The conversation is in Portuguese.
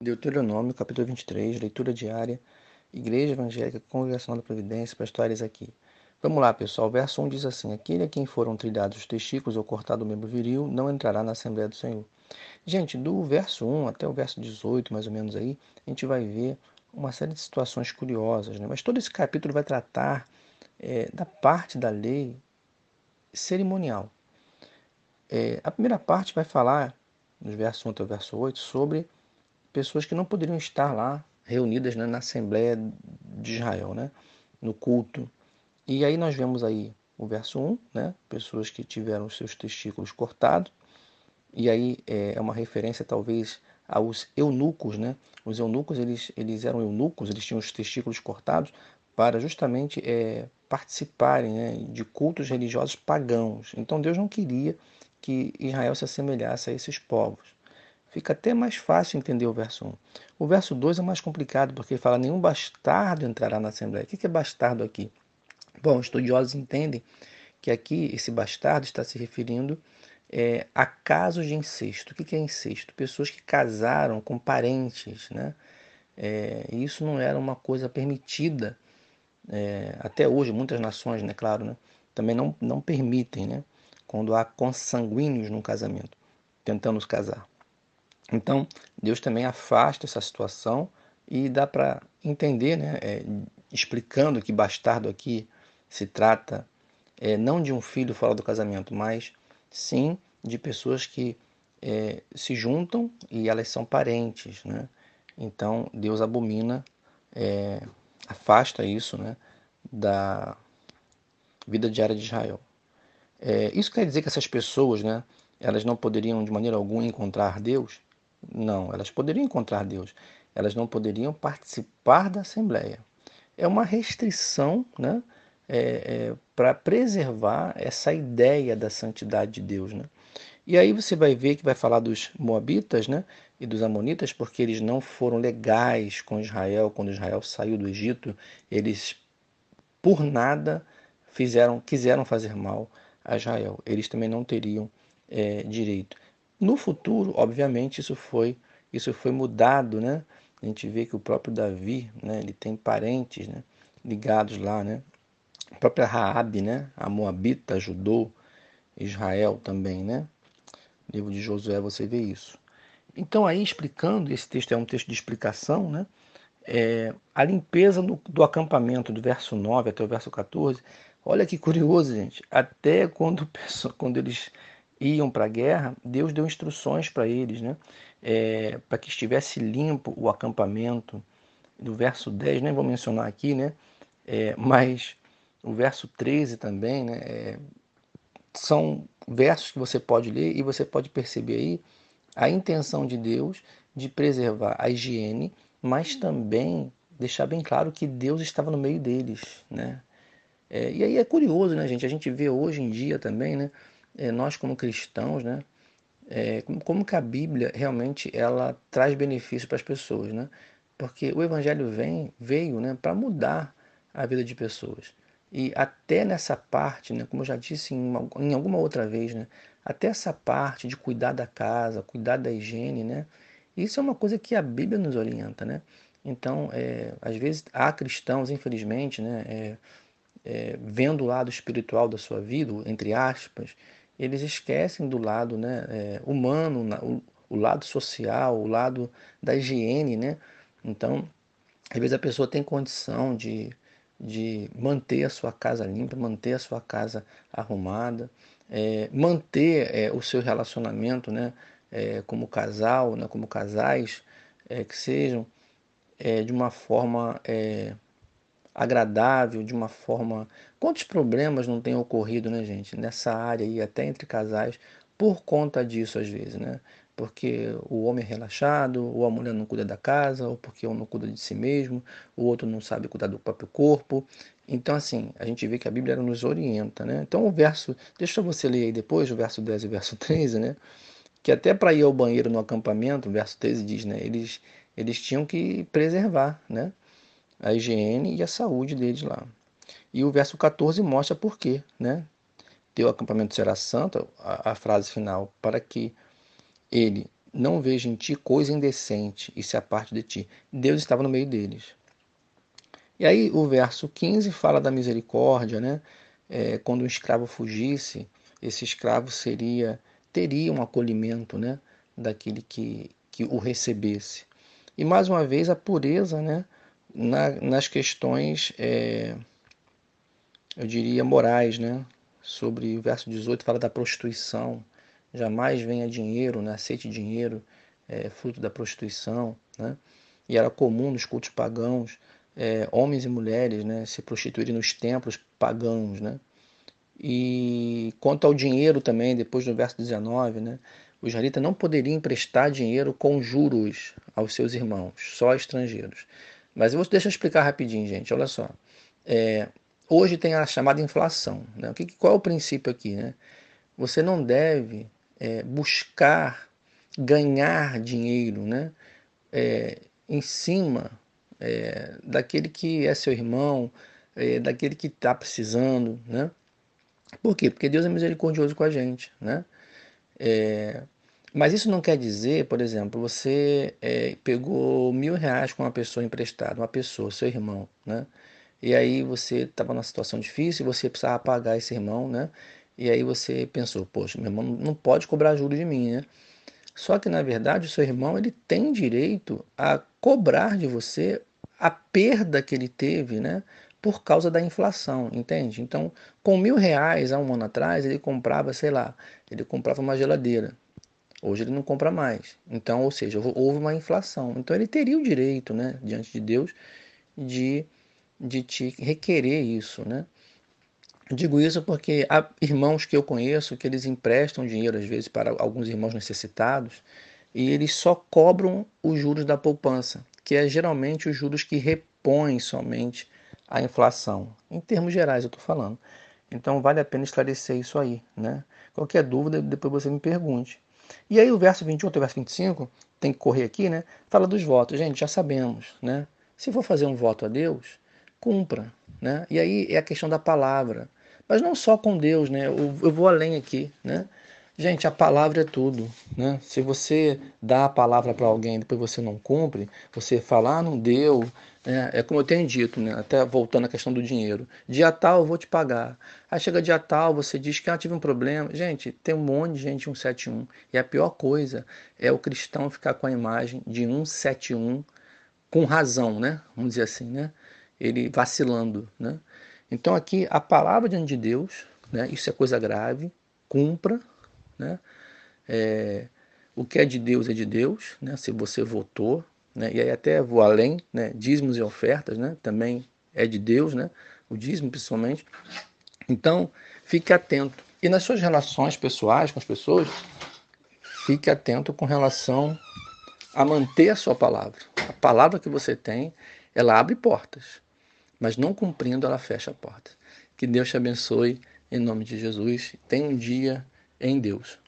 Deuteronômio, capítulo 23, leitura diária, Igreja Evangélica Congregacional da Providência, pastores aqui. Vamos lá, pessoal. O verso 1 diz assim: Aquele a quem foram trilhados os testículos ou cortado o membro viril não entrará na Assembleia do Senhor. Gente, do verso 1 até o verso 18, mais ou menos aí, a gente vai ver uma série de situações curiosas, né? Mas todo esse capítulo vai tratar é, da parte da lei cerimonial. É, a primeira parte vai falar, nos versos 1 até o verso 8, sobre pessoas que não poderiam estar lá reunidas né, na Assembleia de Israel, né, no culto. E aí nós vemos aí o verso 1, né, pessoas que tiveram seus testículos cortados, e aí é, é uma referência talvez aos eunucos, né? Os eunucos, eles, eles eram eunucos, eles tinham os testículos cortados para justamente é, participarem né, de cultos religiosos pagãos. Então Deus não queria que Israel se assemelhasse a esses povos fica até mais fácil entender o verso 1. O verso 2 é mais complicado, porque fala: nenhum bastardo entrará na Assembleia. O que é bastardo aqui? Bom, estudiosos entendem que aqui esse bastardo está se referindo é, a casos de incesto. O que é incesto? Pessoas que casaram com parentes, né? É, isso não era uma coisa permitida é, até hoje. Muitas nações, né, claro, né, também não, não permitem, né, quando há consanguíneos num casamento, tentando se casar. Então, Deus também afasta essa situação e dá para entender, né, é, explicando que bastardo aqui se trata é, não de um filho fora do casamento, mas sim de pessoas que é, se juntam e elas são parentes. Né? Então, Deus abomina, é, afasta isso né, da vida diária de Israel. É, isso quer dizer que essas pessoas, né, elas não poderiam de maneira alguma encontrar Deus? Não, elas poderiam encontrar Deus, elas não poderiam participar da Assembleia. É uma restrição né, é, é, para preservar essa ideia da santidade de Deus. Né? E aí você vai ver que vai falar dos Moabitas né, e dos Amonitas, porque eles não foram legais com Israel quando Israel saiu do Egito. Eles, por nada, fizeram, quiseram fazer mal a Israel. Eles também não teriam é, direito. No futuro, obviamente, isso foi isso foi mudado, né? A gente vê que o próprio Davi, né, ele tem parentes, né, ligados lá, né? A própria Raabe, né, a Moabita ajudou Israel também, né? No livro de Josué você vê isso. Então aí explicando, esse texto é um texto de explicação, né? É, a limpeza do, do acampamento, do verso 9 até o verso 14, olha que curioso, gente. Até quando, quando eles iam para a guerra, Deus deu instruções para eles, né? É, para que estivesse limpo o acampamento. Do verso 10, nem vou mencionar aqui, né? É, mas o verso 13 também, né? É, são versos que você pode ler e você pode perceber aí a intenção de Deus de preservar a higiene, mas também deixar bem claro que Deus estava no meio deles, né? É, e aí é curioso, né, gente? A gente vê hoje em dia também, né? É, nós como cristãos, né, é, como, que a Bíblia realmente ela traz benefício para as pessoas, né? Porque o Evangelho vem, veio, né, para mudar a vida de pessoas. E até nessa parte, né, como eu já disse em, uma, em alguma outra vez, né, até essa parte de cuidar da casa, cuidar da higiene, né, isso é uma coisa que a Bíblia nos orienta, né? Então, é, às vezes há cristãos, infelizmente, né, é, é, vendo o lado espiritual da sua vida, entre aspas, eles esquecem do lado né, é, humano, o, o, lado social, o lado da higiene, né? Então, às vezes a pessoa tem condição de, de manter a sua casa limpa, manter a sua casa arrumada, é, manter é, o seu relacionamento, né? É, como casal, né, como casais, é, que sejam é, de uma forma agradável, de uma forma. Quantos problemas não têm ocorrido, né, gente, nessa área aí, até entre casais, por conta disso, às vezes, né? Porque o homem é relaxado, ou a mulher não cuida da casa, ou porque um não cuida de si mesmo, o outro não sabe cuidar do próprio corpo. Então, assim, a gente vê que a Bíblia nos orienta, né? Então, o verso, deixa você ler aí depois, o verso 10 e o verso 13, né? Que até para ir ao banheiro no acampamento, o verso 13 diz, né? Eles, eles tinham que preservar, né? A higiene e a saúde deles lá. E o verso 14 mostra por quê, né? Teu acampamento será santo, a, a frase final, para que ele não veja em ti coisa indecente e se aparte de ti. Deus estava no meio deles. E aí o verso 15 fala da misericórdia, né? É, quando um escravo fugisse, esse escravo seria teria um acolhimento, né? Daquele que, que o recebesse. E mais uma vez a pureza, né? Na, nas questões, é, eu diria, morais, né? Sobre o verso 18 fala da prostituição. Jamais venha dinheiro, né? aceite dinheiro, é, fruto da prostituição. Né? E era comum nos cultos pagãos é, homens e mulheres né, se prostituírem nos templos pagãos. Né? E quanto ao dinheiro também, depois do verso 19, né, o israelita não poderia emprestar dinheiro com juros aos seus irmãos, só estrangeiros. Mas eu vou, deixa eu explicar rapidinho, gente. Olha só. É, hoje tem a chamada inflação. Né? O que, qual é o princípio aqui? Né? Você não deve é, buscar ganhar dinheiro né? É, em cima é, daquele que é seu irmão, é, daquele que está precisando, né? Por quê? Porque Deus é misericordioso com a gente, né? Mas isso não quer dizer, por exemplo, você é, pegou mil reais com uma pessoa emprestada, uma pessoa, seu irmão, né? E aí você estava numa situação difícil, você precisava pagar esse irmão, né? E aí você pensou, poxa, meu irmão não pode cobrar juros de mim, né? Só que na verdade o seu irmão ele tem direito a cobrar de você a perda que ele teve, né? Por causa da inflação, entende? Então, com mil reais há um ano atrás, ele comprava, sei lá, ele comprava uma geladeira. Hoje ele não compra mais. Então, ou seja, houve uma inflação. Então, ele teria o direito, né, diante de Deus, de, de te requerer isso, né? Digo isso porque há irmãos que eu conheço que eles emprestam dinheiro, às vezes, para alguns irmãos necessitados, e eles só cobram os juros da poupança que é geralmente os juros que repõem somente a inflação. Em termos gerais, eu estou falando. Então, vale a pena esclarecer isso aí. Né? Qualquer dúvida, depois você me pergunte. E aí, o verso 21 até o verso 25, tem que correr aqui, né? Fala dos votos. Gente, já sabemos, né? Se for fazer um voto a Deus, cumpra, né? E aí é a questão da palavra. Mas não só com Deus, né? Eu, eu vou além aqui, né? Gente, a palavra é tudo, né? Se você dá a palavra para alguém e depois você não cumpre, você fala, ah, não deu, né? é como eu tenho dito, né? Até voltando à questão do dinheiro. Dia tal eu vou te pagar. Aí chega dia tal, você diz que ah, tive um problema. Gente, tem um monte de gente 171. E a pior coisa é o cristão ficar com a imagem de 171 com razão, né? Vamos dizer assim, né? Ele vacilando, né? Então aqui a palavra diante de Deus, né? Isso é coisa grave, cumpra, né? É, o que é de Deus é de Deus, né? se você votou, né? e aí até vou além, né? dízimos e ofertas né? também é de Deus, né? o dízimo principalmente. Então, fique atento. E nas suas relações pessoais com as pessoas, fique atento com relação a manter a sua palavra. A palavra que você tem, ela abre portas, mas não cumprindo, ela fecha portas. Que Deus te abençoe em nome de Jesus. Tenha um dia em Deus.